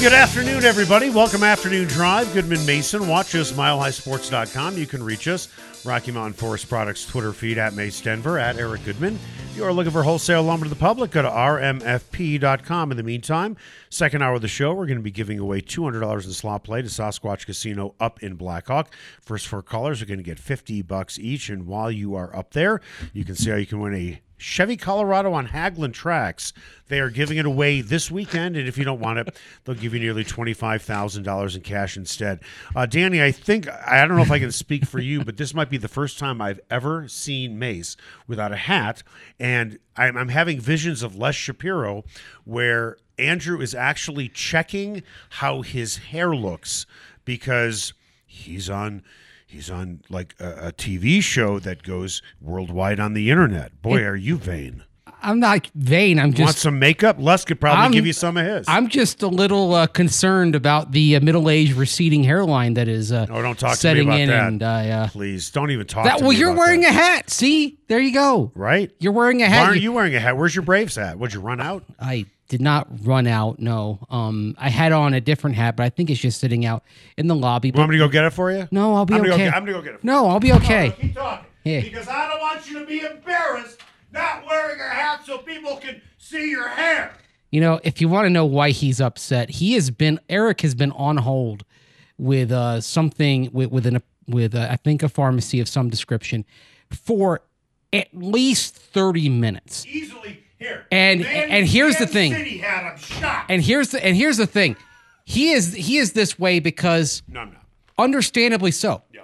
Good afternoon, everybody. Welcome Afternoon Drive. Goodman Mason. Watch us, milehighsports.com. You can reach us, Rocky Mountain Forest Products Twitter feed at Mace Denver, at Eric Goodman. If you are looking for wholesale lumber to the public, go to rmfp.com. In the meantime, second hour of the show, we're going to be giving away $200 in slot play to Sasquatch Casino up in Blackhawk. First four callers are going to get 50 bucks each. And while you are up there, you can see how you can win a Chevy Colorado on Haglin tracks. They are giving it away this weekend, and if you don't want it, they'll give you nearly twenty-five thousand dollars in cash instead. Uh, Danny, I think I don't know if I can speak for you, but this might be the first time I've ever seen Mace without a hat, and I'm, I'm having visions of Les Shapiro, where Andrew is actually checking how his hair looks because he's on he's on like a, a, TV show that goes worldwide on the internet. Boy, It- are you vain? I'm not vain. I'm just Want some makeup? Les could probably I'm- give you some of his. I'm just a little uh, concerned about the uh, middle-aged receding hairline that is uh, oh, don't talk to me setting about in, that. and uh, Please don't even talk. that. Well, you're wearing that. a hat. See, there you go. right. You're wearing a hat. Why aren't You- you wearing a hat? Where's your Braves hat? Would you run out? I did not run out. No, um, I had on a different hat, but I think it's just sitting out in the lobby. You want me to go get it for you? no, I'll be I'm gonna okay. Go I'm gonna go get it. For no, I'll be okay. keep talking. Yeah. Because I don't want you to be embarrassed not wearing a hat so people can see your hair. You know, if you want to know why he's upset, he has been Eric has been on hold with uh something with with an with uh, I think a pharmacy of some description for at least 30 minutes. Easily here. And- and here's the thing. City hat. I'm shocked. And here's the and here's the thing. He is he is this way because no, I'm not. understandably so. Yeah.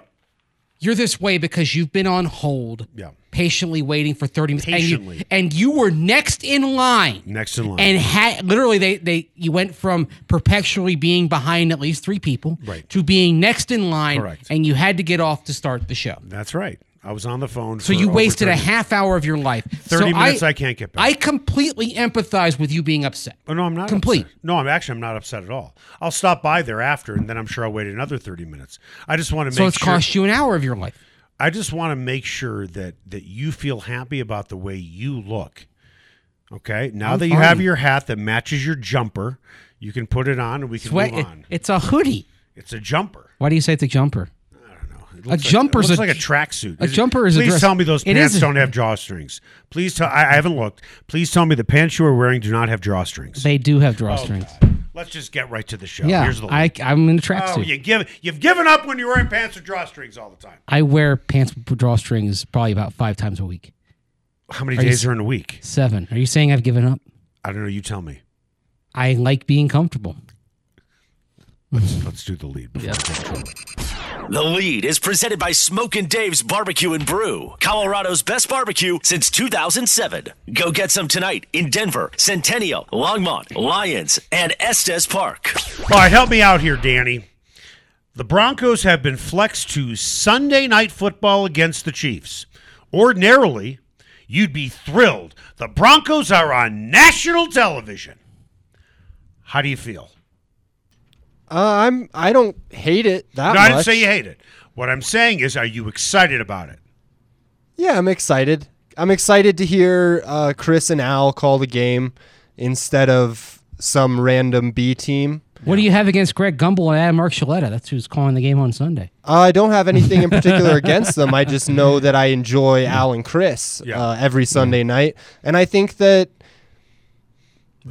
You're this way because you've been on hold Yeah. patiently waiting for 30 minutes Patiently. and you and you were next in line. Next in line. and had literally they they you went from perpetually being behind at least three people Right. to being next in line Correct. and you had to get off to start the show That's right. I was on the phone. so for you wasted a half hour of your life 30 so minutes I, can't get back. i completely empathize with you being upset Oh, no, I'm not Complete. upset. No, I'm actually I'm not upset at all. I'll stop by there after, and then I'm sure I'll wait another 30 minutes. I just want to so make it's sure. cost you an hour of your life I just want to make sure that that you feel happy about the way you look. Okay. Now I'm that you have your hat that matches your jumper, you can put it on, and we can Sweat, move it- on. it's a hoodie it's a jumper. why do you say it's a jumper Looks like- jumper's it looks a- like a tracksuit. a jumper is a Please dress- tell me those it pants is- don't have drawstrings. Please tell. I, I haven't looked. Please tell me the pants you are wearing do not have drawstrings. they do have oh, drawstrings Let's just get right to the show. yeah Here's the I, i'm in a tracksuit Oh, you give you've given up when you're wearing pants with drawstrings all the time. i wear pants with drawstrings probably about five times a week How many Are days s- are in a week? seven are you saying i've given up I don't know. You tell me. i like being comfortable Let's let's do the lead. Before Yeah. I get in trouble. The lead is presented by Smokin Dave's Barbecue and Brew, Colorado's best barbecue since 2007. Go get some tonight in Denver, Centennial, Longmont, Lyons, and Estes Park. All right, help me out here, Danny. The Broncos have been flexed to Sunday night football against the Chiefs. Ordinarily, you'd be thrilled. The Broncos are on national television. How do you feel? Uh, I'm. I don't hate it that No, I much. didn't say you hate it. What I'm saying is, are you excited about it? Yeah, I'm excited. I'm excited to hear uh, Chris and Al call the game instead of some random B team. What do you have against Greg Gumbel and Adam Archuleta? That's who's calling the game on Sunday. Uh, I don't have anything in particular against them. I just know that I enjoy Al and Chris Yeah. uh, every Sunday night, and I think that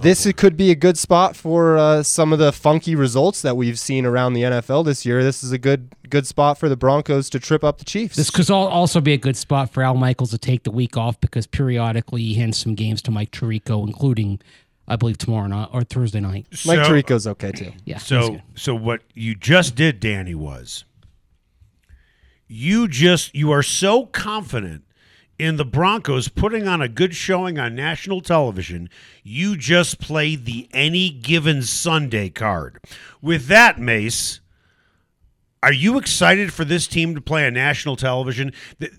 this could be a good spot for uh, some of the funky results that we've seen around the NFL this year. This is a good good spot for the Broncos to trip up the Chiefs. This could also be a good spot for Al Michaels to take the week off because periodically he hands some games to Mike Tirico, including, I believe, tomorrow night or Thursday night. Mike So- Tirico's okay too. Yeah. So, so what you just did, Danny, was you just you are so confident in the Broncos putting on a good showing on national television. You just played the any given Sunday card. With that, Mace, Are you excited for this team to play on national television?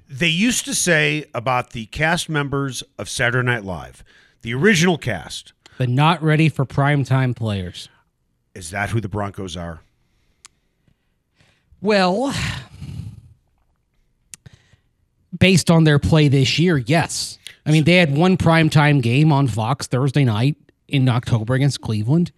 They used to say about the cast members of Saturday Night Live, the original cast. But not ready for primetime players. Is that who the Broncos are? Well, based on their play this year, yes. I mean, they had one primetime game on Fox Thursday night in October against Cleveland,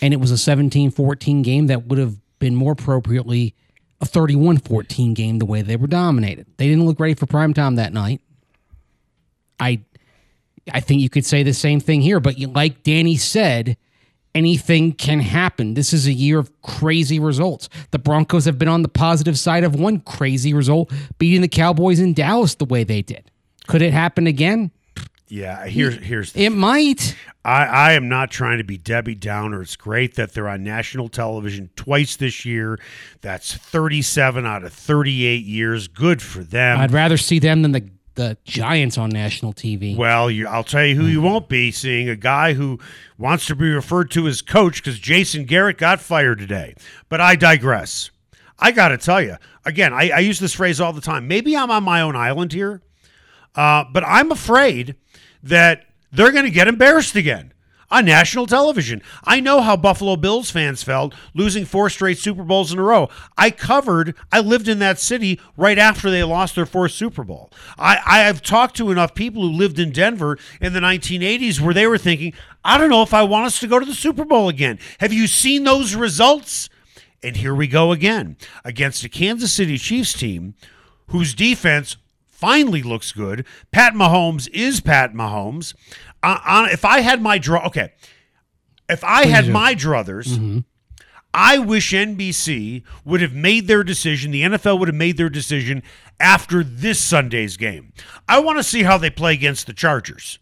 and it was a 17 14 game that would have been more appropriately a 31 14 game the way they were dominated. They didn't look ready for primetime that night. I I think you could say the same thing here, but like Danny said, anything can happen. This is a year of crazy results. The Broncos have been on the positive side of one crazy result, beating the Cowboys in Dallas the way they did. Could it happen again? Yeah, here's here's the It might. I, I am not trying to be Debbie Downer. It's great that they're on national television twice this year. That's 37 out of 38 years. Good for them. I'd rather see them than the, the Giants on national TV. Well, you, I'll tell you who you won't be seeing a guy who wants to be referred to as coach because Jason Garrett got fired today. But I digress. I got to tell you, again, I, I use this phrase all the time. Maybe I'm on my own island here, uh, but I'm afraid that they're going to get embarrassed again on national television. I know how Buffalo Bills fans felt losing four straight Super Bowls in a row. I covered, I lived in that city right after they lost their fourth Super Bowl. I, I have talked to enough people who lived in Denver in the 1980s where they were thinking, I don't know if I want us to go to the Super Bowl again. Have you seen those results? And here we go again against a Kansas City Chiefs team whose defense finally looks good. Pat Mahomes is Pat Mahomes. On, if I had my draw, okay, if I had my druthers, I wish NBC would have made their decision. The NFL would have made their decision after this Sunday's game. I want to see how they play against the Chargers.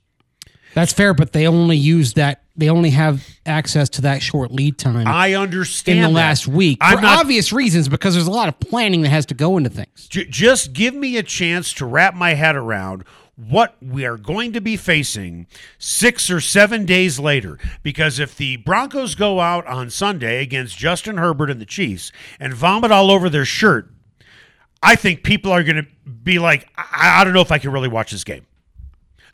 That's fair, but they only use that. They only have access to that short lead time I understand in the that. last week I'm for not obvious reasons because there's a lot of planning that has to go into things. J- just give me a chance to wrap my head around what we are going to be facing six or seven days later. Because if the Broncos go out on Sunday against Justin Herbert and the Chiefs and vomit all over their shirt, I think people are going to be like, I-, I don't know if I can really watch this game.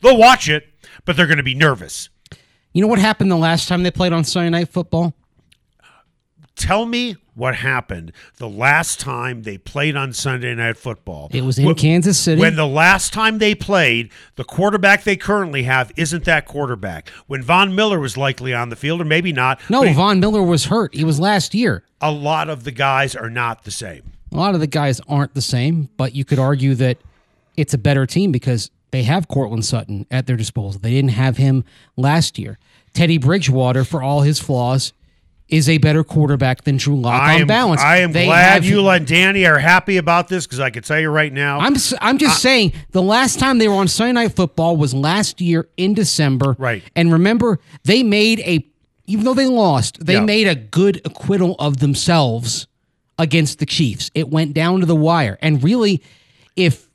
They'll watch it, but they're going to be nervous. You know what happened the last time they played on Sunday Night Football? Tell me what happened the last time they played on Sunday Night Football. It was in Wh- Kansas City. When the last time they played, the quarterback they currently have isn't that quarterback. When Von Miller was likely on the field, or maybe not. no, he- Von Miller was hurt. He was last year. a lot of the guys are not the same. A lot of the guys aren't the same, but you could argue that it's a better team because they have Courtland Sutton at their disposal. They didn't have him last year. Teddy Bridgewater, for all his flaws, is a better quarterback than Drew Lock I on am, balance. I am They glad have- you and Danny are happy about this because I can tell you right now. I'm I'm just saying the last time they were on Sunday Night Football was last year in December. Right. And remember, they made a even though they lost, they Yeah. made a good acquittal of themselves against the Chiefs. It went down to the wire. And really, if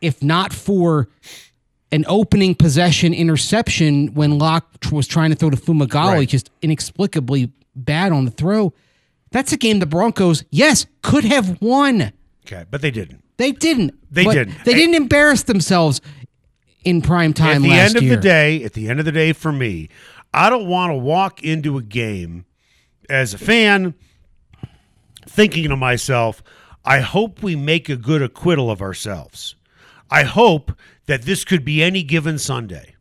if not for an opening possession interception when Lock was trying to throw to Fumagalli, Right. just inexplicably bad on the throw, that's a game the Broncos, yes, could have won. okay, but they didn't. They didn't. They didn't. They didn't embarrass themselves in prime time. At the last end of year. the day, at the end of the day, for me, I don't want to walk into a game as a fan thinking to myself, I hope we make a good acquittal of ourselves. I hope that this could be any given Sunday.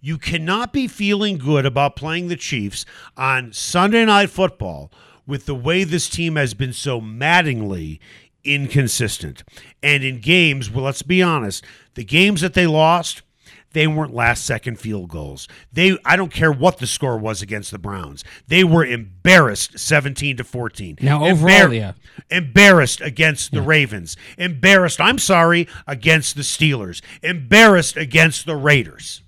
You cannot be feeling good about playing the Chiefs on Sunday Night Football with the way this team has been so maddeningly inconsistent. And in games, well, let's be honest, the games that they lost, they weren't last second field goals. They I don't care what the score was against the Browns. They were embarrassed 17 to 14. Now, overall, yeah. Embarrassed against the Ravens. Embarrassed, I'm sorry, against the Steelers. Embarrassed against the Raiders.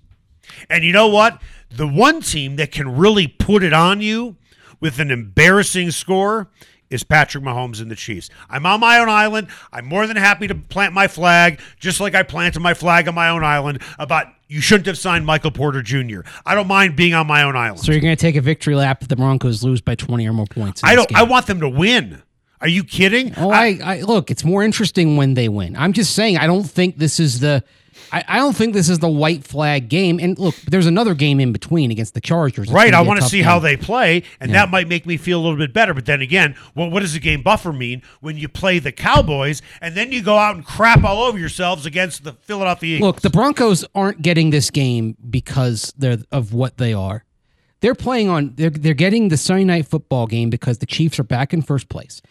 And you know what? The one team that can really put it on you with an embarrassing score is Patrick Mahomes and the Chiefs. I'm on my own island. I'm more than happy to plant my flag, just like I planted my flag on my own island about you shouldn't have signed Michael Porter Jr. I don't mind being on my own island. So you're going to take a victory lap if the Broncos lose by 20 or more points. in I don't. I want them to win. Are you kidding? Oh, I, I look. It's more interesting when they win. I'm just saying. I don't think this is the. I, I don't think this is the white flag game. And look, there's another game in between against the Chargers. It's Right, I want to see how they play, and that might make me feel a little bit better. But then again, well, what does a game buffer mean when you play the Cowboys and then you go out and crap all over yourselves against the Philadelphia Eagles? Look, the Broncos aren't getting this game because they're of what they are. They're playing on. They're they're getting the Sunday night football game because the Chiefs are back in first place.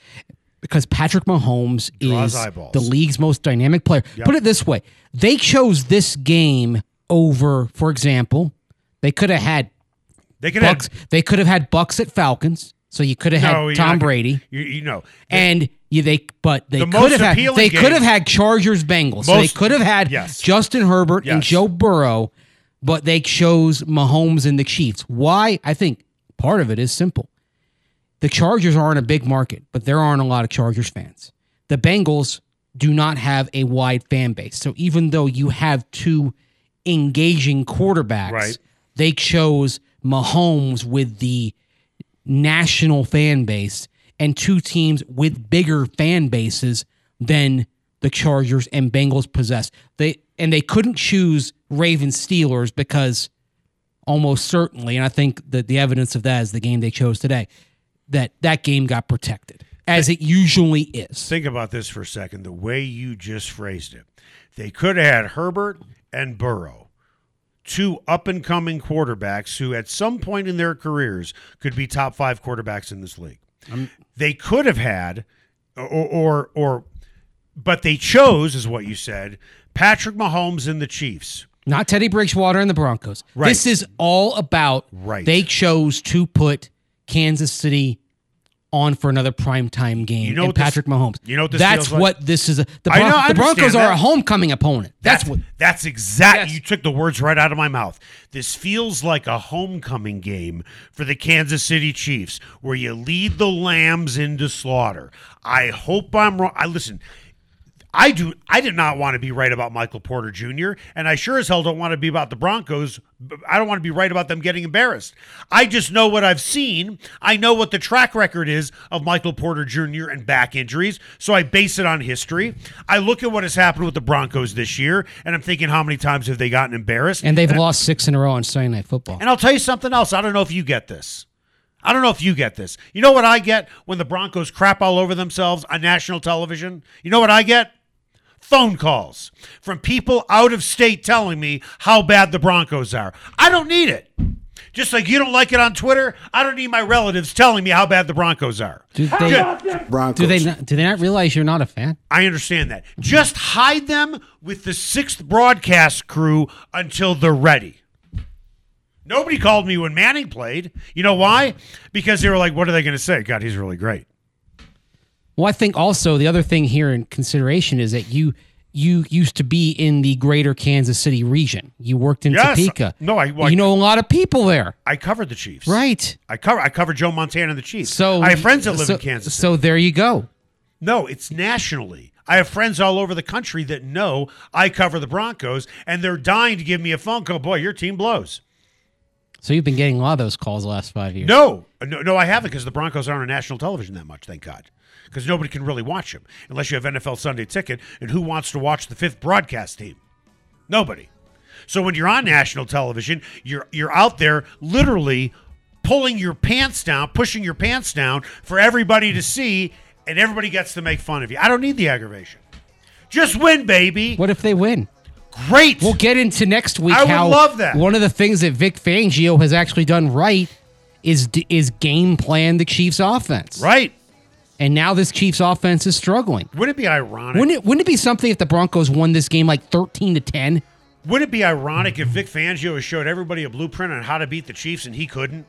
Because Patrick Mahomes Draws is eyeballs. the league's most dynamic player. Put it this way: they chose this game over, for example, they could have had they could Bucks. have They could have had Bucks at Falcons, so you could have no, had Tom gonna- Brady. You, you know, And you, they, but they The could have had. They game- could have had Chargers Bengals. so they could have had yes. Justin Herbert and Joe Burrow, but they chose Mahomes and the Chiefs. Why? I think part of it is simple. The Chargers aren't a big market, but there aren't a lot of Chargers fans. The Bengals do not have a wide fan base. So even though you have two engaging quarterbacks, Right. they chose Mahomes with the national fan base and two teams with bigger fan bases than the Chargers and Bengals possess. They and they couldn't choose Ravens Steelers because almost certainly, and I think that the evidence of that is the game they chose today, that that game got protected as it usually is. think about this for a second. The way you just phrased it, they could have had Herbert and Burrow, two up and coming quarterbacks who, at some point in their careers, could be top five quarterbacks in this league. Um, they could have had, or, or, or, but they chose, is what you said, Patrick Mahomes and the Chiefs. Not Teddy Bridgewater and the Broncos. Right. This is all about Right. they chose to put Kansas City on for another primetime game. You know and what this- Patrick Mahomes. you know what this That's feels like? what this is. A, the I know, the Broncos understand are that. a homecoming opponent. That's, what. That's exact. Yes. You took the words right out of my mouth. This feels like a homecoming game for the Kansas City Chiefs, where you lead the Lambs into slaughter. I hope I'm wrong. I listen. I do. I did not want to be right about Michael Porter Jr. and I sure as hell don't want to be about the Broncos. I don't want to be right about them getting embarrassed. I just know what I've seen. I know what the track record is of Michael Porter Jr. and back injuries, so I base it on history. I look at what has happened with the Broncos this year, and I'm thinking, how many times have they gotten embarrassed? And they've lost six in a row on Sunday Night Football. And I'll tell you something else. I don't know if you get this. I don't know if you get this. You know what I get when the Broncos crap all over themselves on national television? You know what I get? Phone calls from people out of state telling me how bad the Broncos are. I don't need it. Just like you don't like it on Twitter, I don't need my relatives telling me how bad the Broncos are. Do they, Broncos. do they not, do they not realize you're not a fan? I understand that. Just hide them with the sixth broadcast crew until they're ready. Nobody called me when Manning played. You know why? Because they were like, what are they going to say? God, he's really great. Well, I think also the other thing here in consideration is that you you used to be in the greater Kansas City region. You worked in Yes. Topeka. No, I- well, you know a lot of people there, I covered the Chiefs. right? I cover I covered Joe Montana and the Chiefs. So I have friends that live so- in Kansas. City. So there you go. No, it's nationally. I have friends all over the country that know I cover the Broncos, and they're dying to give me a phone call. Boy, your team blows. So you've been getting a lot of those calls the last five years. No, no, no, I haven't because the Broncos aren't on national television that much, thank God. Because nobody can really watch them unless you have NFL Sunday Ticket. And who wants to watch the fifth broadcast team? Nobody. So when you're on national television, you're you're out there literally pulling your pants down, pushing your pants down for everybody to see, and everybody gets to make fun of you. I don't need the aggravation. Just win, baby. What if they win? Great. We'll get into next week I would how love that. one of the things that Vic Fangio has actually done right is is game plan the Chiefs offense. right. And now this Chiefs offense is struggling. Wouldn't it be ironic? Wouldn't it wouldn't it be something if the Broncos won this game like 13 to 10? Wouldn't it be ironic if Vic Fangio has showed everybody a blueprint on how to beat the Chiefs and he couldn't?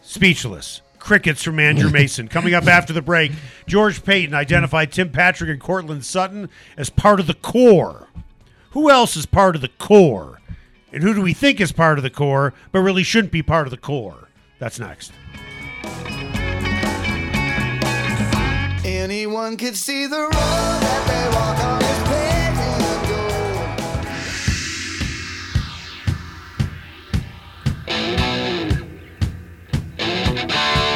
Speechless. Crickets from Andrew Mason. Coming up after the break, George Paton identified Tim Patrick and Courtland Sutton as part of the core. Who else is part of the core? And who do we think is part of the core, but really shouldn't be part of the core? That's next. Anyone could see the road that they walk on is paved in gold.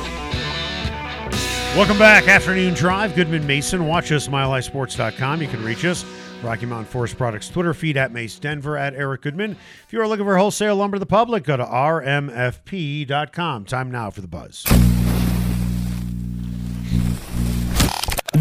Welcome back, Afternoon Drive. Goodman Mason. Watch us, milehighsports.com. You can reach us. Rocky Mountain Forest Products Twitter feed at Mace Denver at Eric Goodman. If you are looking for wholesale lumber to the public, go to rmfp.com. Time now for the buzz.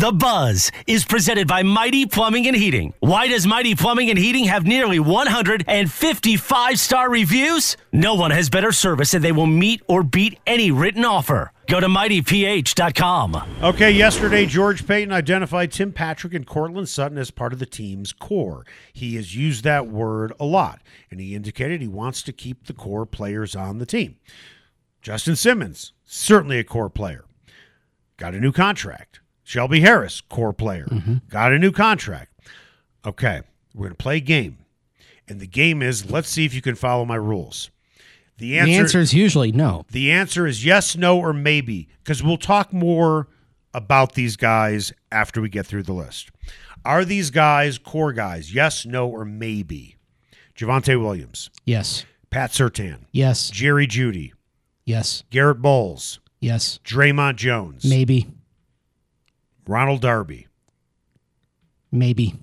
The Buzz is presented by Mighty Plumbing and Heating. Why does Mighty Plumbing and Heating have nearly 155 star reviews? No one has better service and they will meet or beat any written offer. Go to mightyph.com. Okay, yesterday, George Paton identified Tim Patrick and Courtland Sutton as part of the team's core. He has used that word a lot, and he indicated he wants to keep the core players on the team. Justin Simmons, certainly a core player, got a new contract. Shelby Harris, core player, mm-hmm. got a new contract. Okay, we're going to play a game. And the game is let's see if you can follow my rules. The answer, the answer is usually no. the answer is yes, no, or maybe, because we'll talk more about these guys after we get through the list. Are these guys core guys? Yes, no, or maybe? Javonte Williams, Yes. Pat Surtain, Yes. Jerry Jeudy, Yes. Garett Bolles, Yes. Dre'Mont Jones, Maybe. Ronald Darby. Maybe.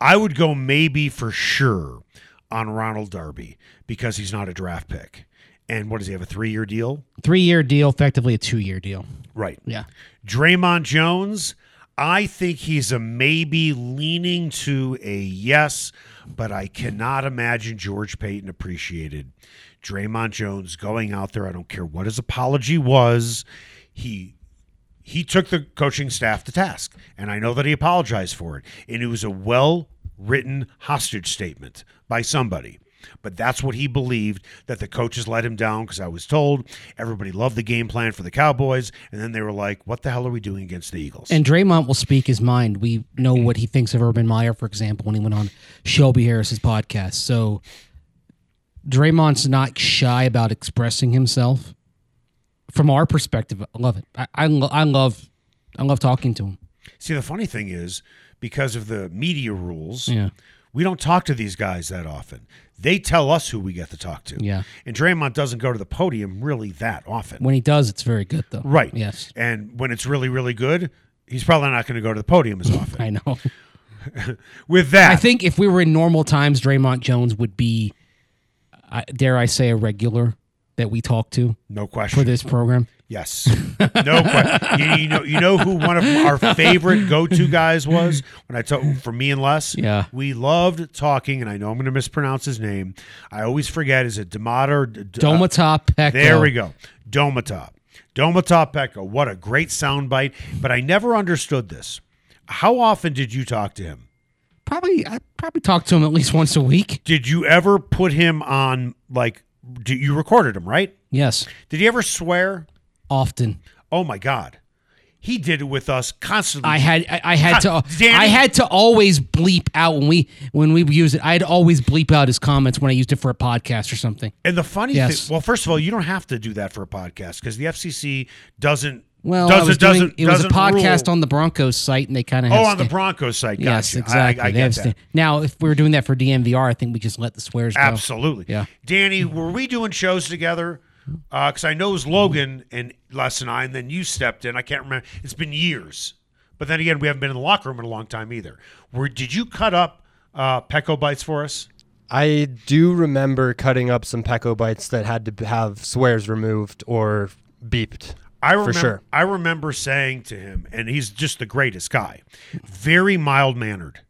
I would go maybe for sure on Ronald Darby because he's not a draft pick. And what does he have? A three year deal? Three year deal, effectively a two year deal. Right. Yeah. Dre'Mont Jones, I think he's a maybe leaning to a yes, but I cannot imagine George Paton appreciated Dre'Mont Jones going out there. I don't care what his apology was. He he took the coaching staff to task, and I know that he apologized for it. And it was a well written hostage statement by somebody. But that's what he believed that the coaches let him down because I was told everybody loved the game plan for the Cowboys. And then they were like, what the hell are we doing against the Eagles? And Dre'Mont will speak his mind. We know what he thinks of Urban Meyer, for example, when he went on Shelby Harris's podcast. So Dre'Mont's not shy about expressing himself. From our perspective, I love it. I, I, lo- I love I love talking to him. See, the funny thing is, because of the media rules, Yeah. we don't talk to these guys that often. They tell us who we get to talk to. Yeah. And Dre'Mont doesn't go to the podium really that often. When he does, it's very good, though. right. Yes. And when it's really, really good, he's probably not going to go to the podium as often. I know. With that, I think if we were in normal times, Dre'Mont Jones would be, I dare I say, a regular that we talk to no question. for this program. Yes. No question. you, you know, you know who one of our favorite go-to guys was when I talk for me and Les. Yeah. we loved talking, and I know I'm going to mispronounce his name. I always forget. Is it Damata or D- uh, Domatop. There we go. Domatop. Domata Peko. What a great soundbite. But I never understood this. How often did you talk to him? Probably, I probably talked to him at least once a week. Did you ever put him on like? Do, you recorded him, right? Yes, Did he ever swear? often. Oh my God, he did it with us constantly. I had, I, I had to, Danny- I had to always bleep out when we when we use it. I had to always bleep out his comments when I used it for a podcast or something. And the funny Yes. thing, well, first of all, you don't have to do that for a podcast because the FCC doesn't. Well, doesn't, I was doing, doesn't, it was a doesn't podcast rule. on the Broncos site, and they kind of Oh, on the Broncos site. Gotcha. Yes, exactly. I, I They have get sta- that. Now, if we were doing that for DMVR, I think we just let the swears go. Absolutely. Yeah. Danny, were we doing shows together? Because I know it was Logan and Les and I, and then you stepped in. I can't remember. It's been years. But then again, we haven't been in the locker room in a long time either. Were, did you cut up uh, Peko bites for us? I do remember cutting up some Peko bites that had to have swears removed or beeped. I remember, for sure. I remember saying to him, and he's just the greatest guy, very mild mannered.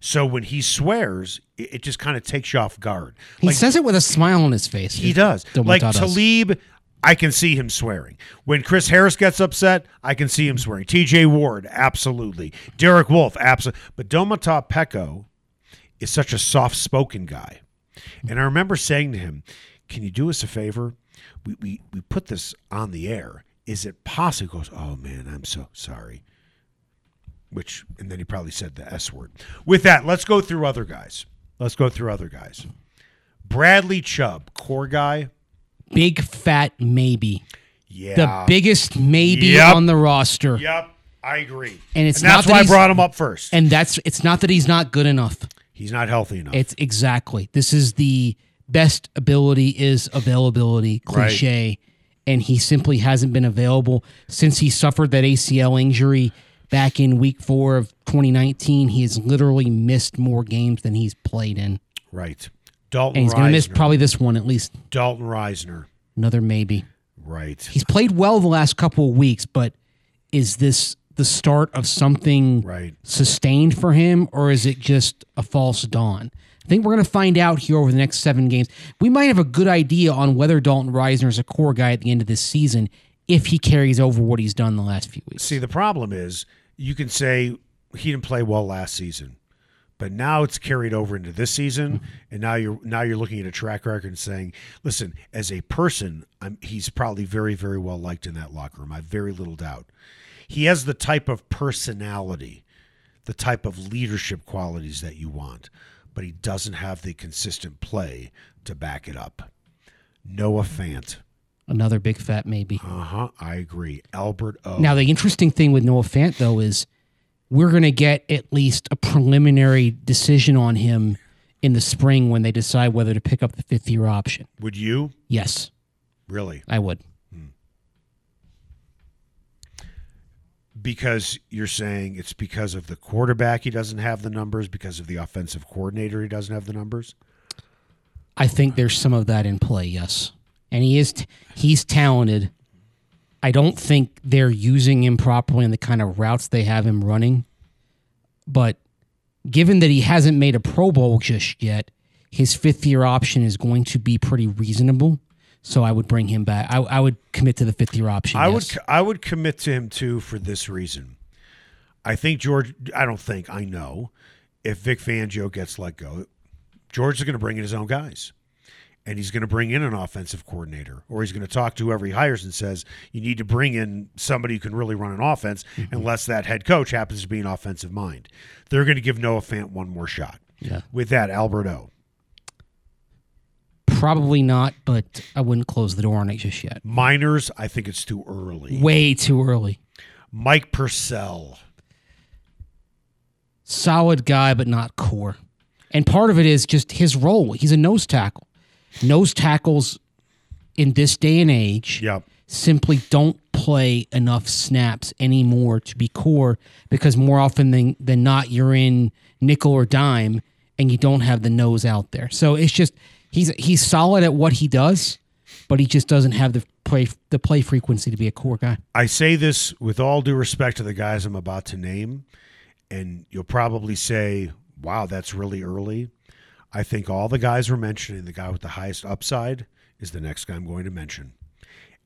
So when he swears, it, it just kind of takes you off guard. He Like, says it with a smile on his face. he does. Like. Talib, I can see him swearing. When Chris Harris gets upset, I can see him swearing. TJ Ward, absolutely. Derek Wolfe, absolutely. But Domata Peko is such a soft spoken guy. And I remember saying to him, Can you do us a favor? We, we, we put this on the air. Is it possible? He goes, Oh man, I'm so sorry. Which, and then he probably said the S word. With that, let's go through other guys. Let's go through other guys. Bradley Chubb, core guy. big fat maybe. Yeah. The biggest maybe Yep. on the roster. Yep, I agree. And it's and that's not that why I brought him up first. And that's it's not that he's not good enough. He's not healthy enough. It's exactly. This is the best ability is availability cliche. And he simply hasn't been available since he suffered that ACL injury back in week four of 2019. He has literally missed more games than he's played in. right. Dalton And he's going to miss probably this one at least. Dalton Risner. Another maybe. Right. He's played well the last couple of weeks, but is this the start of something Right. sustained for him, or is it just a false dawn? I think we're going to find out here over the next seven games. We might have a good idea on whether Dalton Risner is a core guy at the end of this season if he carries over what he's done the last few weeks. See, the problem is you can say he didn't play well last season, but now it's carried over into this season, mm-hmm. and now you're now you're looking at a track record and saying, listen, as a person, I'm, he's probably very very well liked in that locker room. I have very little doubt. He has the type of personality, the type of leadership qualities that you want, but he doesn't have the consistent play to back it up. Noah Fant. Another big fat maybe. Uh huh. I agree. Albert O. Now, the interesting thing with Noah Fant, though, is we're going to get at least a preliminary decision on him in the spring when they decide whether to pick up the fifth year option. Would you Yes, really? I would. Because you're saying it's because of the quarterback he doesn't have the numbers because of the offensive coordinator he doesn't have the numbers I think there's some of that in play, yes. And he is t- he's talented. I don't think they're using him properly in the kind of routes they have him running. But given that he hasn't made a Pro Bowl just yet, his fifth year option is going to be pretty reasonable. So I would bring him back. I, I would commit to the fifth year option. i yes. would i would commit to him too for this reason i think george i don't think i know if vic fangio gets let go george is going to bring in his own guys and he's going to bring in an offensive coordinator or he's going to talk to whoever he hires and says you need to bring in somebody who can really run an offense mm-hmm. unless that head coach happens to be an offensive mind they're going to give noah fant one more shot Yeah. with that Albert O Probably not, but I wouldn't close the door on it just yet. Meinerz i think it's too early Way too early. mike purcell solid guy, but not core. And part of it is just his role. He's a nose tackle. Nose tackles in this day and age yep simply don't play enough snaps anymore to be core because more often than, than not, you're in nickel or dime and you don't have the nose out there. So it's just he's he's solid at what he does, but he just doesn't have the play the play frequency to be a core guy. I say this with all due respect to the guys I'm about to name, and you'll probably say, wow, that's really early. I think all the guys we're mentioning, the guy with the highest upside is the next guy I'm going to mention.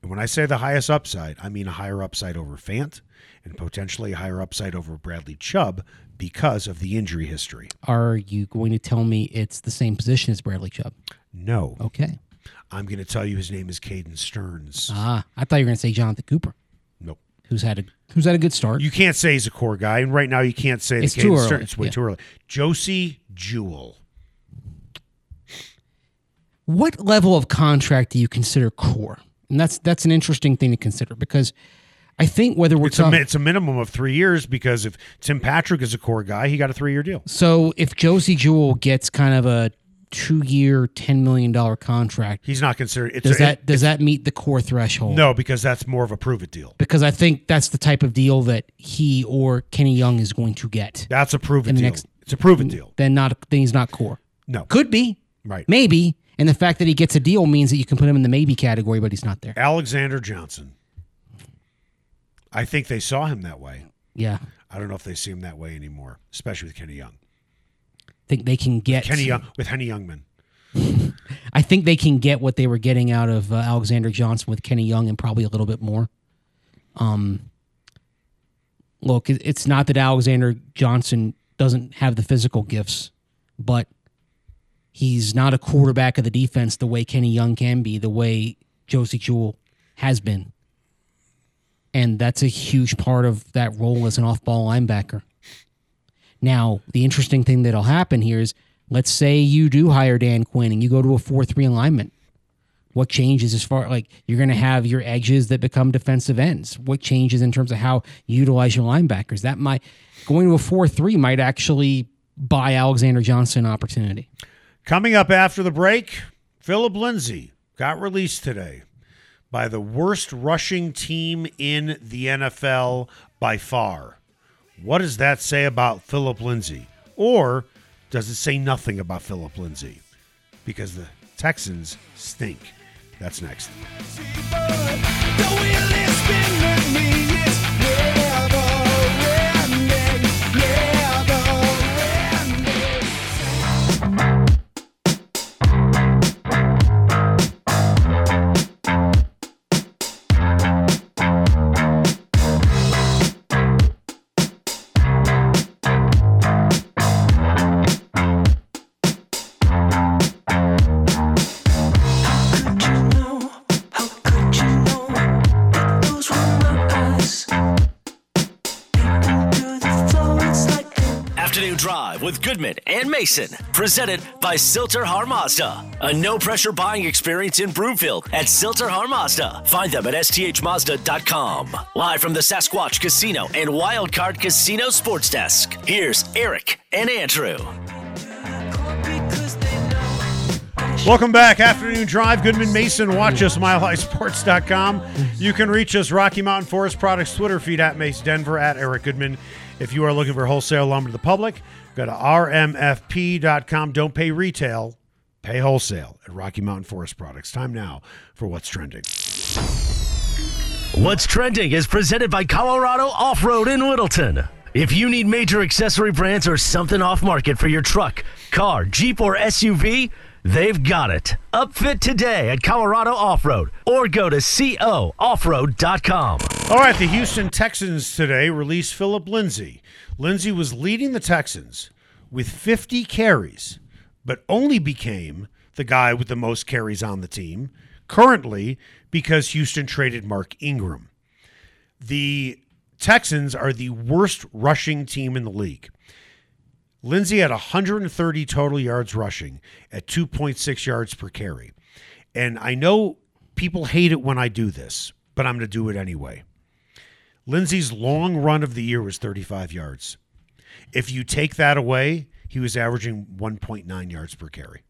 And when I say the highest upside, I mean a higher upside over Fant and potentially a higher upside over Bradley Chubb because of the injury history. Are you going to tell me it's the same position as Bradley Chubb? No, Okay. I'm going to tell you his name is Caden Sterns. Ah, I thought you were going to say Jonathan Cooper, nope. who's had a who's had a good start. You can't say he's a core guy, and right now you can't say that It's too early, Sterns. It's way yeah. too early. Josey Jewell. what level of contract do you consider core? And that's that's an interesting thing to consider because I think whether we're It's a, it's a minimum of three years because if Tim Patrick is a core guy, he got a three year deal. so if Josey Jewell gets kind of a two year, ten million dollar contract, He's not considered. It's does that does that meet the core threshold? no because that's more of a prove it deal. because I think that's the type of deal that he or Kenny Young is going to get. That's a prove it deal. next- it's a prove it deal. Then not then he's not core. No, Could be, right. maybe, and the fact that he gets a deal means that you can put him in the maybe category, but he's not there. Alexander Johnson. I think they saw him that way. Yeah, I don't know if they see him that way anymore, especially with Kenny Young. Think they can get Kenny Young with Henny Youngman. I think they can get what they were getting out of uh, Alexander Johnson with Kenny Young and probably a little bit more. Um, look, it's not that Alexander Johnson doesn't have the physical gifts, but he's not a quarterback of the defense the way Kenny Young can be, the way Josey Jewell has been. And that's a huge part of that role as an off ball linebacker. Now, the interesting thing that'll happen here is let's say you do hire Dan Quinn and you go to a 4 3 alignment. What changes as far like you're going to have your edges that become defensive ends? What changes in terms of how you utilize your linebackers? That might going to a four three might actually buy Alexander Johnson opportunity. Coming up after the break, Phillip Lindsay got released today by the worst rushing team in the NFL by far. What does that say about Phillip Lindsay? Or does it say nothing about Phillip Lindsay? Because the Texans stink. That's next. Presented by Sill-TerHar Mazda. A no pressure buying experience in Broomfield at Sill-TerHar Mazda. Find them at sthmazda.com. Live from the Sasquatch Casino and Wildcard Casino Sports Desk. Here's Eric and Andrew. Welcome back. Afternoon Drive. Goodman Mason. Watch us, milehighsports.com. You can reach us, Rocky Mountain Forest Products Twitter feed at Mace Denver, at Eric Goodman. If you are looking for wholesale lumber to the public, go to rmfp.com. Don't pay retail, pay wholesale at Rocky Mountain Forest Products. Time now for What's Trending. What's Trending is presented by Colorado Off Road in Littleton. If you need major accessory brands or something off market for your truck, car, Jeep, or SUV, they've got it. Upfit today at Colorado Off Road or go to cooffroad.com. All right, the Houston Texans today released Phillip Lindsay. Lindsay was leading the Texans with 50 carries, but only became the guy with the most carries on the team currently because Houston traded Mark Ingram. The Texans are the worst rushing team in the league. Lindsay had 130 total yards rushing at 2.6 yards per carry. And I know people hate it when I do this, but I'm going to do it anyway. Lindsay's long run of the year was 35 yards. If you take that away, he was averaging 1.9 yards per carry.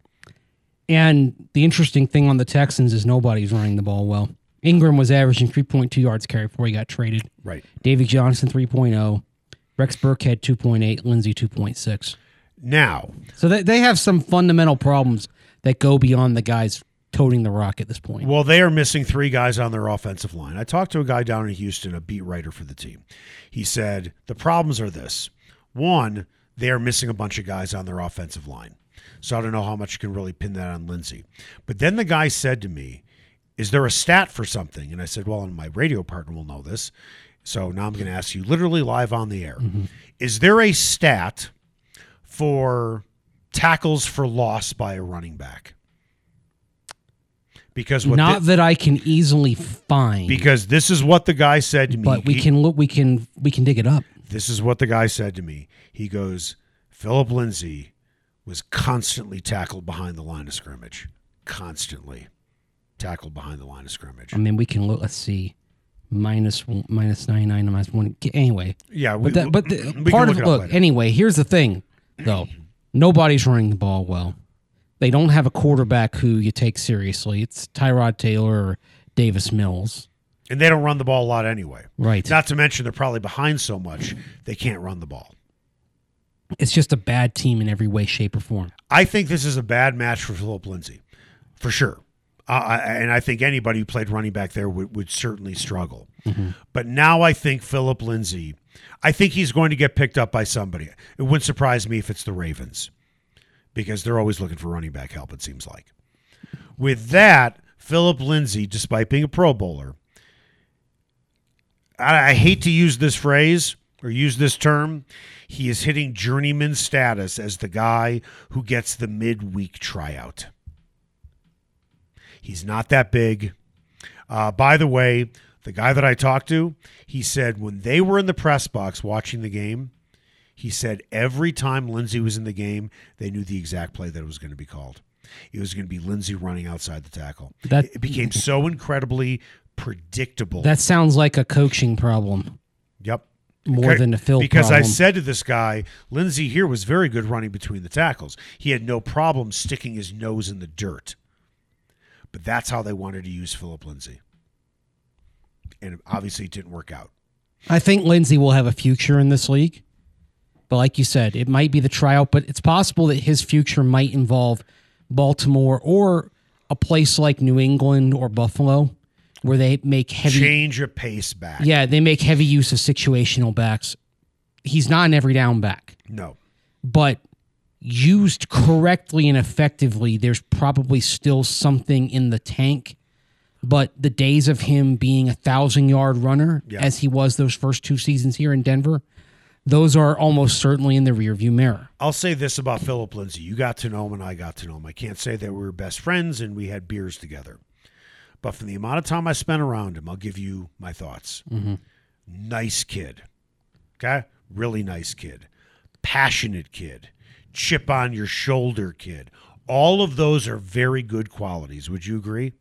And the interesting thing on the Texans is nobody's running the ball well. Ingram was averaging 3.2 yards carry before he got traded. Right. David Johnson 3.0. Rex Burkhead 2.8. Lindsay 2.6. Now, So they, they have some fundamental problems that go beyond the guys toting the rock at this point. well, they are missing three guys on their offensive line. I talked to a guy down in Houston, a beat writer for the team. He said the problems are this one, they are missing a bunch of guys on their offensive line. So I don't know how much you can really pin that on Lindsay. But then the guy said to me, Is there a stat for something? And I said, Well, and my radio partner will know this. So now I'm going to ask you literally live on the air. Mm-hmm. Is there a stat for tackles for loss by a running back? Because what Not that I can easily find, because this is what the guy said to me. but we He- can look. We can we can dig it up. This is what the guy said to me. He goes, Phillip Lindsay was constantly tackled behind the line of scrimmage. Constantly tackled behind the line of scrimmage. I mean, we can look. Let's see, minus minus ninety nine minus one. Anyway, Yeah, we, but that, but the, part of it look later. anyway. Here's the thing, though. Nobody's running the ball well. They don't have a quarterback who you take seriously. It's Tyrod Taylor or Davis Mills. and they don't run the ball a lot anyway. Right. Not to mention they're probably behind so much they can't run the ball. It's just a bad team in every way, shape, or form. I think this is a bad match for Phillip Lindsay, for sure. Uh, and I think anybody who played running back there would, would certainly struggle. But now I think Phillip Lindsay, I think he's going to get picked up by somebody. It wouldn't surprise me if it's the Ravens because they're always looking for running back help, it seems like. With that, Phillip Lindsay, despite being a Pro Bowler, I, I hate to use this phrase or use this term. He is hitting journeyman status as the guy who gets the midweek tryout. He's not that big. Uh, by the way, the guy that I talked to, he said when they were in the press box watching the game, He said every time Lindsay was in the game, they knew the exact play that was going to be called. It was going to be Lindsay running outside the tackle. That- it became so incredibly predictable. That sounds like a coaching problem yep. more than a Phil because I said to this guy, Lindsay here was very good running between the tackles. He had no problem sticking his nose in the dirt. But that's how they wanted to use Phillip Lindsay. And obviously it didn't work out. I think Lindsay will have a future in this league. But like you said, it might be the tryout, but it's possible that his future might involve Baltimore or a place like New England or Buffalo where they make heavy Change of pace back. Yeah, they make heavy use of situational backs. He's not an every down back, No. but used correctly and effectively, there's probably still something in the tank. But the days of him being a thousand yard runner, Yeah. as he was those first two seasons here in Denver, those are almost certainly in the rearview mirror. I'll say this about Phillip Lindsay. You got to know him and I got to know him. I can't say that we were best friends and we had beers together. But from the amount of time I spent around him, I'll give you my thoughts. Mm-hmm. Nice kid. Okay? Really nice kid. Passionate kid. Chip on your shoulder kid. All of those are very good qualities. Would you agree?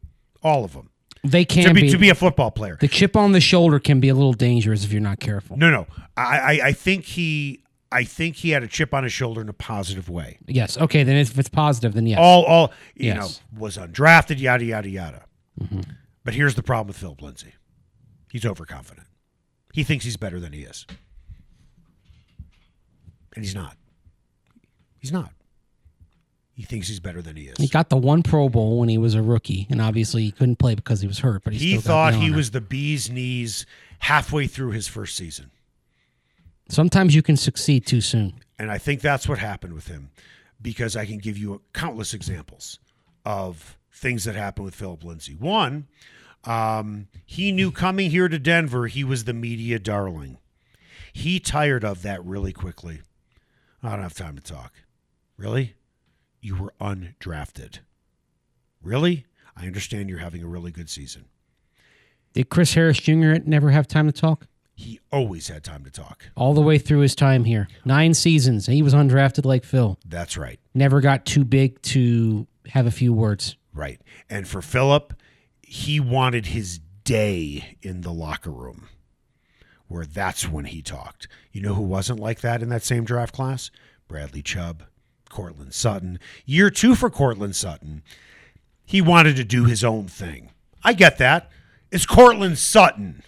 All of them. They can To be, be, to be a football player. the chip on the shoulder can be a little dangerous if you're not careful. No, no. I, I, I think he I think he had a chip on his shoulder in a positive way. Yes. Okay. Then if it's positive, then yes. all all you Yes. know was undrafted yada yada yada mm-hmm. but here's the problem with phillip lindsay he's overconfident he thinks he's better than he is and he's not he's not he thinks he's better than he is He got the one Pro Bowl when he was a rookie, and obviously he couldn't play because he was hurt. But he, he still thought he was the bee's knees halfway through his first season Sometimes you can succeed too soon. And I think that's what happened with him because I can give you countless examples of things that happened with Phillip Lindsay. One, um, he knew coming here to Denver, he was the media darling. He tired of that really quickly. I don't have time to talk. Really? You were undrafted. Really? I understand you're having a really good season. Did Chris Harris Jr. never have time to talk? He always had time to talk. All the way through his time here, nine seasons. He was undrafted like Phil. That's right. Never got too big to have a few words. Right. And for Phillip, he wanted his day in the locker room where that's when he talked. You know who wasn't like that in that same draft class? Bradley Chubb, Courtland Sutton. Year two for Courtland Sutton. He wanted to do his own thing. I get that. It's Courtland Sutton.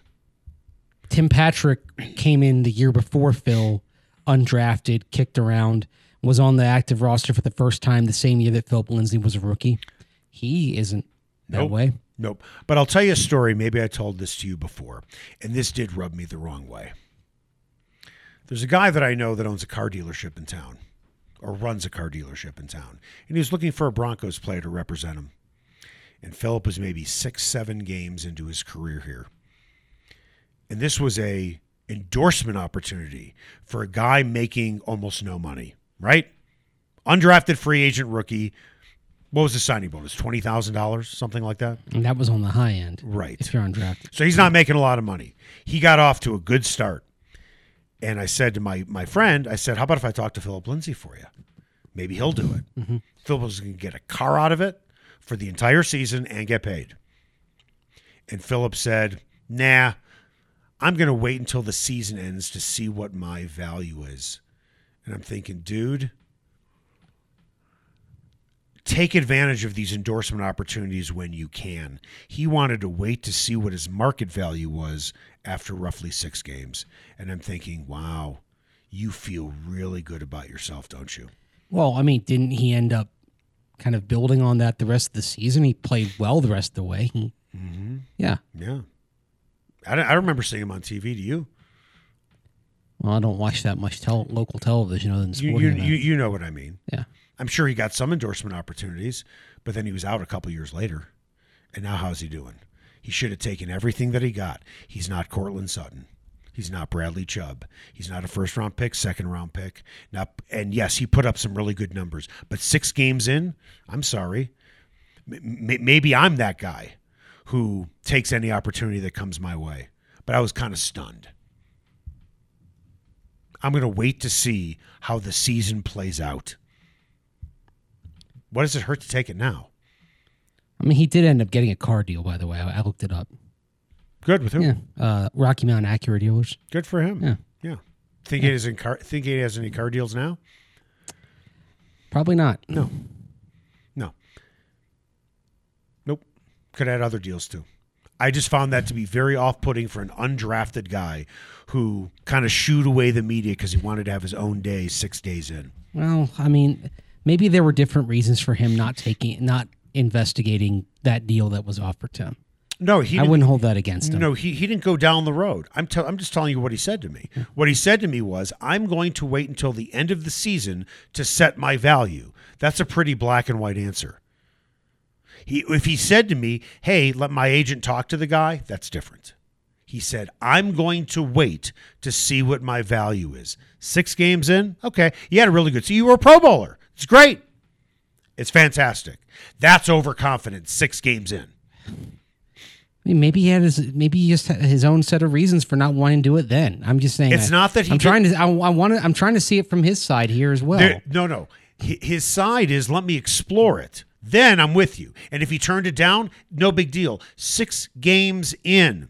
Tim Patrick came in the year before Phil, undrafted, kicked around, was on the active roster for the first time the same year that Phillip Lindsay was a rookie. He isn't that Nope. way. Nope. But I'll tell you a story. Maybe I told this to you before, and this did rub me the wrong way. There's a guy that I know that owns a car dealership in town, or runs a car dealership in town, and he was looking for a Broncos player to represent him. And Phillip was maybe six, seven games into his career here, and this was a endorsement opportunity for a guy making almost no money. Right? Undrafted free agent rookie. What was the signing bonus? Twenty thousand dollars, something like that. And that was on the high end. Right. If you're undrafted. So he's not making a lot of money. He got off to a good start. And I said to my my friend, I said, "How about if I talk to Phillip Lindsay for you? Maybe he'll do it. Mm-hmm. Phillip was going to get a car out of it for the entire season and get paid." And Phillip said, "Nah, I'm going to wait until the season ends to see what my value is." And I'm thinking, dude, take advantage of these endorsement opportunities when you can. He wanted to wait to see what his market value was after roughly six games. And I'm thinking, wow, you feel really good about yourself, don't you? Well, I mean, didn't he end up kind of building on that the rest of the season? He played well the rest of the way. He, mm-hmm. Yeah. Yeah. I, I remember seeing him on TV. Do you? Well, I don't watch that much tel- local television other than sporting you, you, you know what I mean. yeah. I'm sure he got some endorsement opportunities, but then he was out a couple years later. And now how's he doing? He should have taken everything that he got. He's not Courtland Sutton. He's not Bradley Chubb. He's not a first round pick, second round pick. And yes, he put up some really good numbers, but six games in, I'm sorry. Maybe I'm that guy who takes any opportunity that comes my way. But I was kind of stunned. I'm going to wait to see how the season plays out. What does it hurt to take it now? I mean, he did end up getting a car deal, by the way. I, I looked it up. Good with who? Yeah, uh, Rocky Mountain Acura dealers. Good for him. Yeah. Yeah. Think he has any car think he has any car deals now? Probably not. No. No. Nope. Could had other deals too. I just found that to be very off putting for an undrafted guy who kind of shooed away the media because he wanted to have his own day six days in. Well, I mean, maybe there were different reasons for him not taking, not investigating that deal that was offered to him. No, he I wouldn't hold that against him. No, he, he didn't go down the road. I'm tell, I'm just telling you what he said to me. What he said to me was, "I'm going to wait until the end of the season to set my value." That's a pretty black and white answer. He if he said to me, "Hey, let my agent talk to the guy," that's different. He said, "I'm going to wait to see what my value is." 6 games in? Okay. You had a really good. So you were a pro bowler. It's great. It's fantastic. That's overconfidence 6 games in. I mean, maybe he had his, maybe he just had his own set of reasons for not wanting to do it. Then I'm just saying, It's I- not that he I'm trying to. I, I want to. I'm trying to see it from his side here as well. There- no, no. His side is let me explore it. Then I'm with you. And if he turned it down, no big deal. Six games in,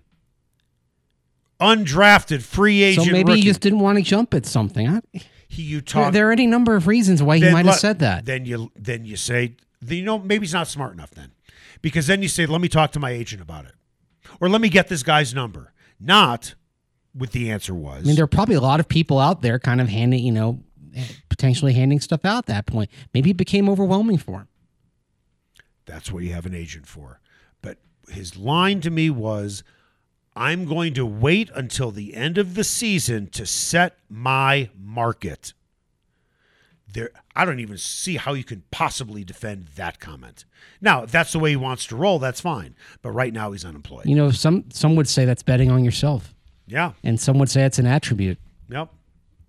undrafted free agent. so maybe rookie. he just didn't want to jump at something. I, he, you there, talk. there are any number of reasons why he might have said that. Then you then you say you know maybe he's not smart enough then, because then you say let me talk to my agent about it, or let me get this guy's number. Not what the answer was. I mean, there are probably a lot of people out there kind of handing, you know, potentially handing stuff out at that point. Maybe it became overwhelming for him. That's what you have an agent for. But his line to me was I'm going to wait until the end of the season to set my market. There I don't even see how you can possibly defend that comment. Now, if that's the way he wants to roll, that's fine. But right now he's unemployed. You know, some some would say that's betting on yourself, Yeah. and some would say it's an attribute. Yep.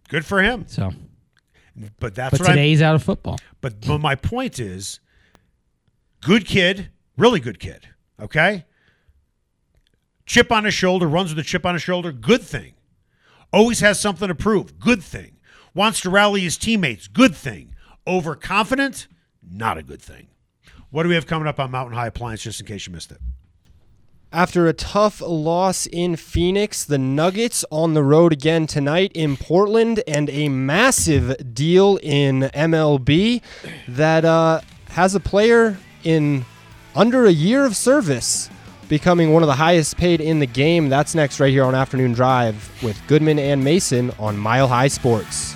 Good for him. So, But that's but what I'm- today he's out of football. But, but my point is, good kid, really good kid. Okay, chip on his shoulder, runs with a chip on his shoulder. Good thing. Always has something to prove. Good thing. Wants to rally his teammates. Good thing. Overconfident. Not a good thing. What do we have coming up on Mountain High Appliance? Just in case you missed it. After a tough loss in Phoenix, the Nuggets on the road again tonight in Portland, and a massive deal in MLB that uh, has a player in under a year of service becoming one of the highest paid in the game. That's next, right here on Afternoon Drive with Goodman and Mason on Mile High Sports.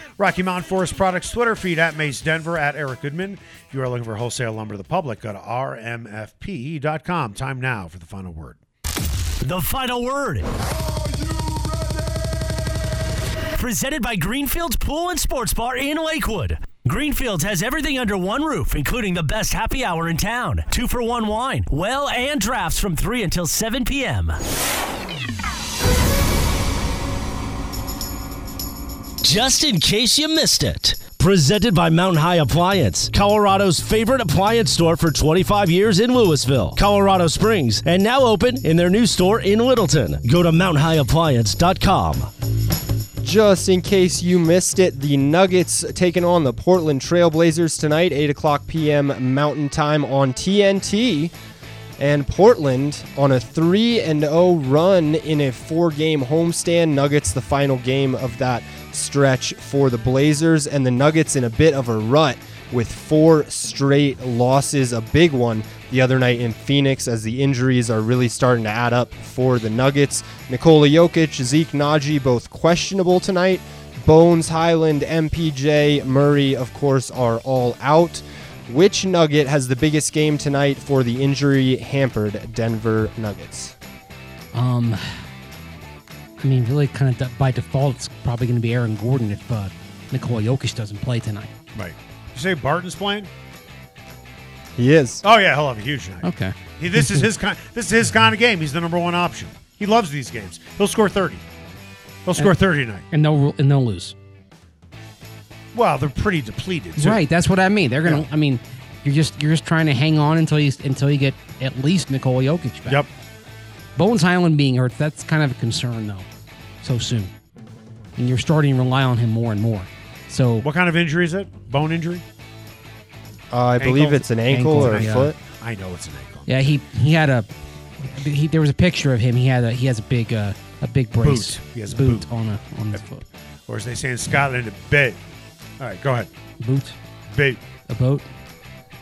Rocky Mountain Forest Products Twitter feed at Mace Denver at Eric Goodman. If you are looking for wholesale lumber to the public, go to rmfp.com. Time now for the final word. The final word. Presented by Greenfields Pool and Sports Bar in Lakewood. Greenfields has everything under one roof, including the best happy hour in town. Two for one wine, well, and drafts from 3 until 7 p.m. Just in case you missed it. Presented by Mountain High Appliance, Colorado's favorite appliance store for 25 years in Louisville, Colorado Springs, and now open in their new store in Littleton. Go to mountainhighappliance.com. Just in case you missed it, the Nuggets taking on the Portland Trailblazers tonight, 8 o'clock p.m. Mountain Time on TNT. And Portland on a 3 and 0 run in a four game homestand. Nuggets, the final game of that stretch for the Blazers, and the Nuggets in a bit of a rut with four straight losses, a big one the other night in Phoenix as the injuries are really starting to add up for the Nuggets. Nikola Jokic, Zeke Nnaji, both questionable tonight. Bones, Hyland, MPJ, Murray, of course, are all out. Which Nugget has the biggest game tonight for the injury hampered Denver Nuggets? Um, I mean, really, kind of by default, it's probably going to be Aaron Gordon if uh, Nikola Jokic doesn't play tonight. Right. You say Barton's playing? He is. Oh yeah, he'll have a huge night. Okay. He, this is his kind. This is his kind of game. He's the number one option. He loves these games. He'll score thirty. He'll score thirty tonight. And they'll and they'll lose. Well, they're pretty depleted. too. Right. That's what I mean. They're gonna. Yeah. I mean, you're just you're just trying to hang on until you until you get at least Nikola Jokic back. Yep. Bones Hyland being hurt, that's kind of a concern though. So soon, and you're starting to rely on him more and more. So What kind of injury is it? Bone injury? Uh, I believe it's an ankle, Ankle, or a yeah. foot. I know it's an ankle. yeah, he he had a he, there was a picture of him. He had a he has a big uh, a big brace Boot. He has a boot, boot. on a on his foot. Or as they say in Scotland, a bit. All right, go ahead. Boot Bait. a boat.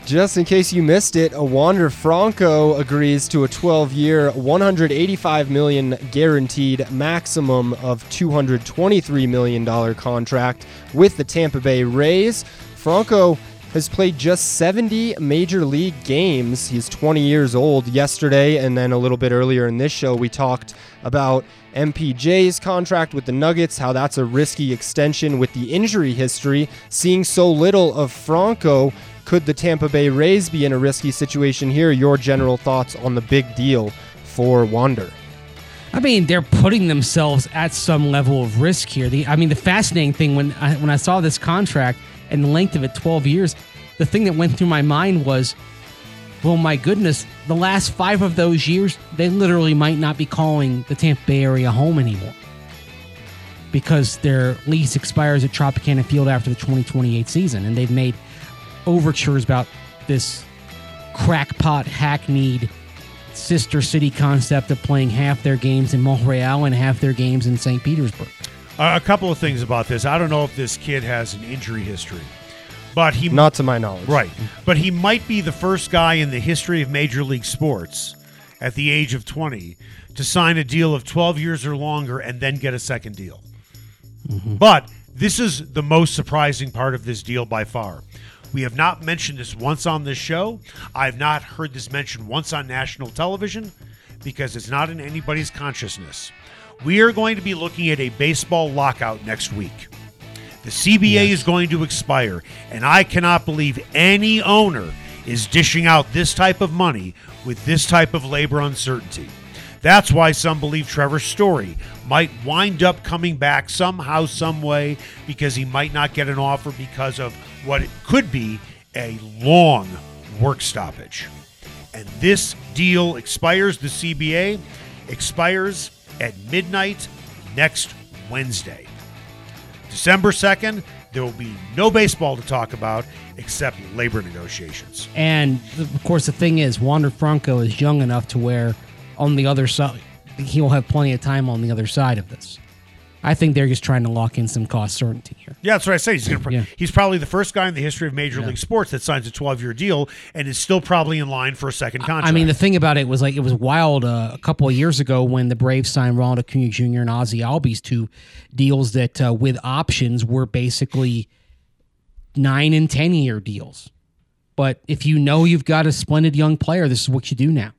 Just in case you missed it, a Wander Franco agrees to a 12-year, 185 million guaranteed maximum of 223 million dollar contract with the Tampa Bay Rays. Franco has played just 70 major league games. He's 20 years old. Yesterday and then a little bit earlier in this show we talked about MPJ's contract with the Nuggets, how that's a risky extension with the injury history. Seeing so little of Franco, could the Tampa Bay Rays be in a risky situation here? Your general thoughts on the big deal for Wander? I mean, they're putting themselves at some level of risk here. The, I mean, the fascinating thing when I, when I saw this contract and the length of it, 12 years, the thing that went through my mind was, well, my goodness, the last five of those years, they literally might not be calling the Tampa Bay area home anymore because their lease expires at Tropicana Field after the 2028 season, and they've made overtures about this crackpot, hackneyed sister city concept of playing half their games in Montreal and half their games in St. Petersburg. Uh, a couple of things about this. I don't know if this kid has an injury history, but he Not to my knowledge. right. But he might be the first guy in the history of Major League Sports at the age of 20 to sign a deal of 12 years or longer and then get a second deal. But this is the most surprising part of this deal by far. We have not mentioned this once on this show. I've not heard this mentioned once on national television because it's not in anybody's consciousness. We are going to be looking at a baseball lockout next week. The CBA is going to expire, and I cannot believe any owner is dishing out this type of money with this type of labor uncertainty. That's why some believe Trevor Story might wind up coming back somehow, some way, because he might not get an offer because of what it could be a long work stoppage. And this deal expires, the CBA expires at midnight next Wednesday. December 2nd, there will be no baseball to talk about except labor negotiations. And of course, the thing is, Wander Franco is young enough to where on the other side, he'll have plenty of time on the other side of this. I think they're just trying to lock in some cost certainty here. Yeah, that's what I say. He's gonna. Pro- Yeah. He's probably the first guy in the history of Major League Sports that signs a 12-year deal and is still probably in line for a second contract. I mean, the thing about it was like it was wild uh, a couple of years ago when the Braves signed Ronald Acuna Jr. and Ozzy Albies to deals that uh, with options were basically nine and ten year deals. But if you know you've got a splendid young player, this is what you do now.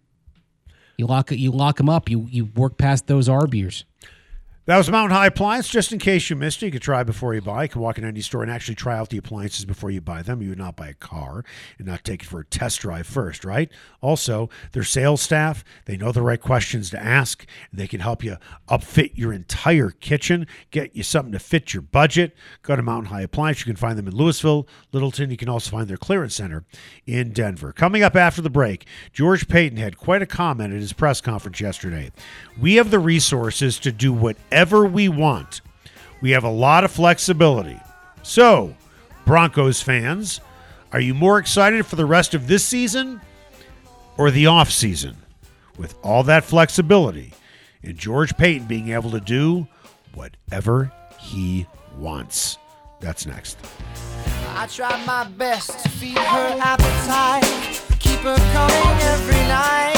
You lock you lock them up. You you work past those arb years. That was Mountain High Appliance. Just in case you missed it, you could try before you buy. You can walk in any store and actually try out the appliances before you buy them. You would not buy a car and not take it for a test drive first, right? Also, their sales staff, they know the right questions to ask. They can help you upfit your entire kitchen, get you something to fit your budget. Go to Mountain High Appliance. You can find them in Louisville, Littleton. You can also find their clearance center in Denver. Coming up after the break, George Paton had quite a comment at his press conference yesterday. We have the resources to do whatever we want. We have a lot of flexibility. So, Broncos fans, are you more excited for the rest of this season or the off season? With all that flexibility and George Paton being able to do whatever he wants. That's next. I my best to feed her appetite, keep her coming every night.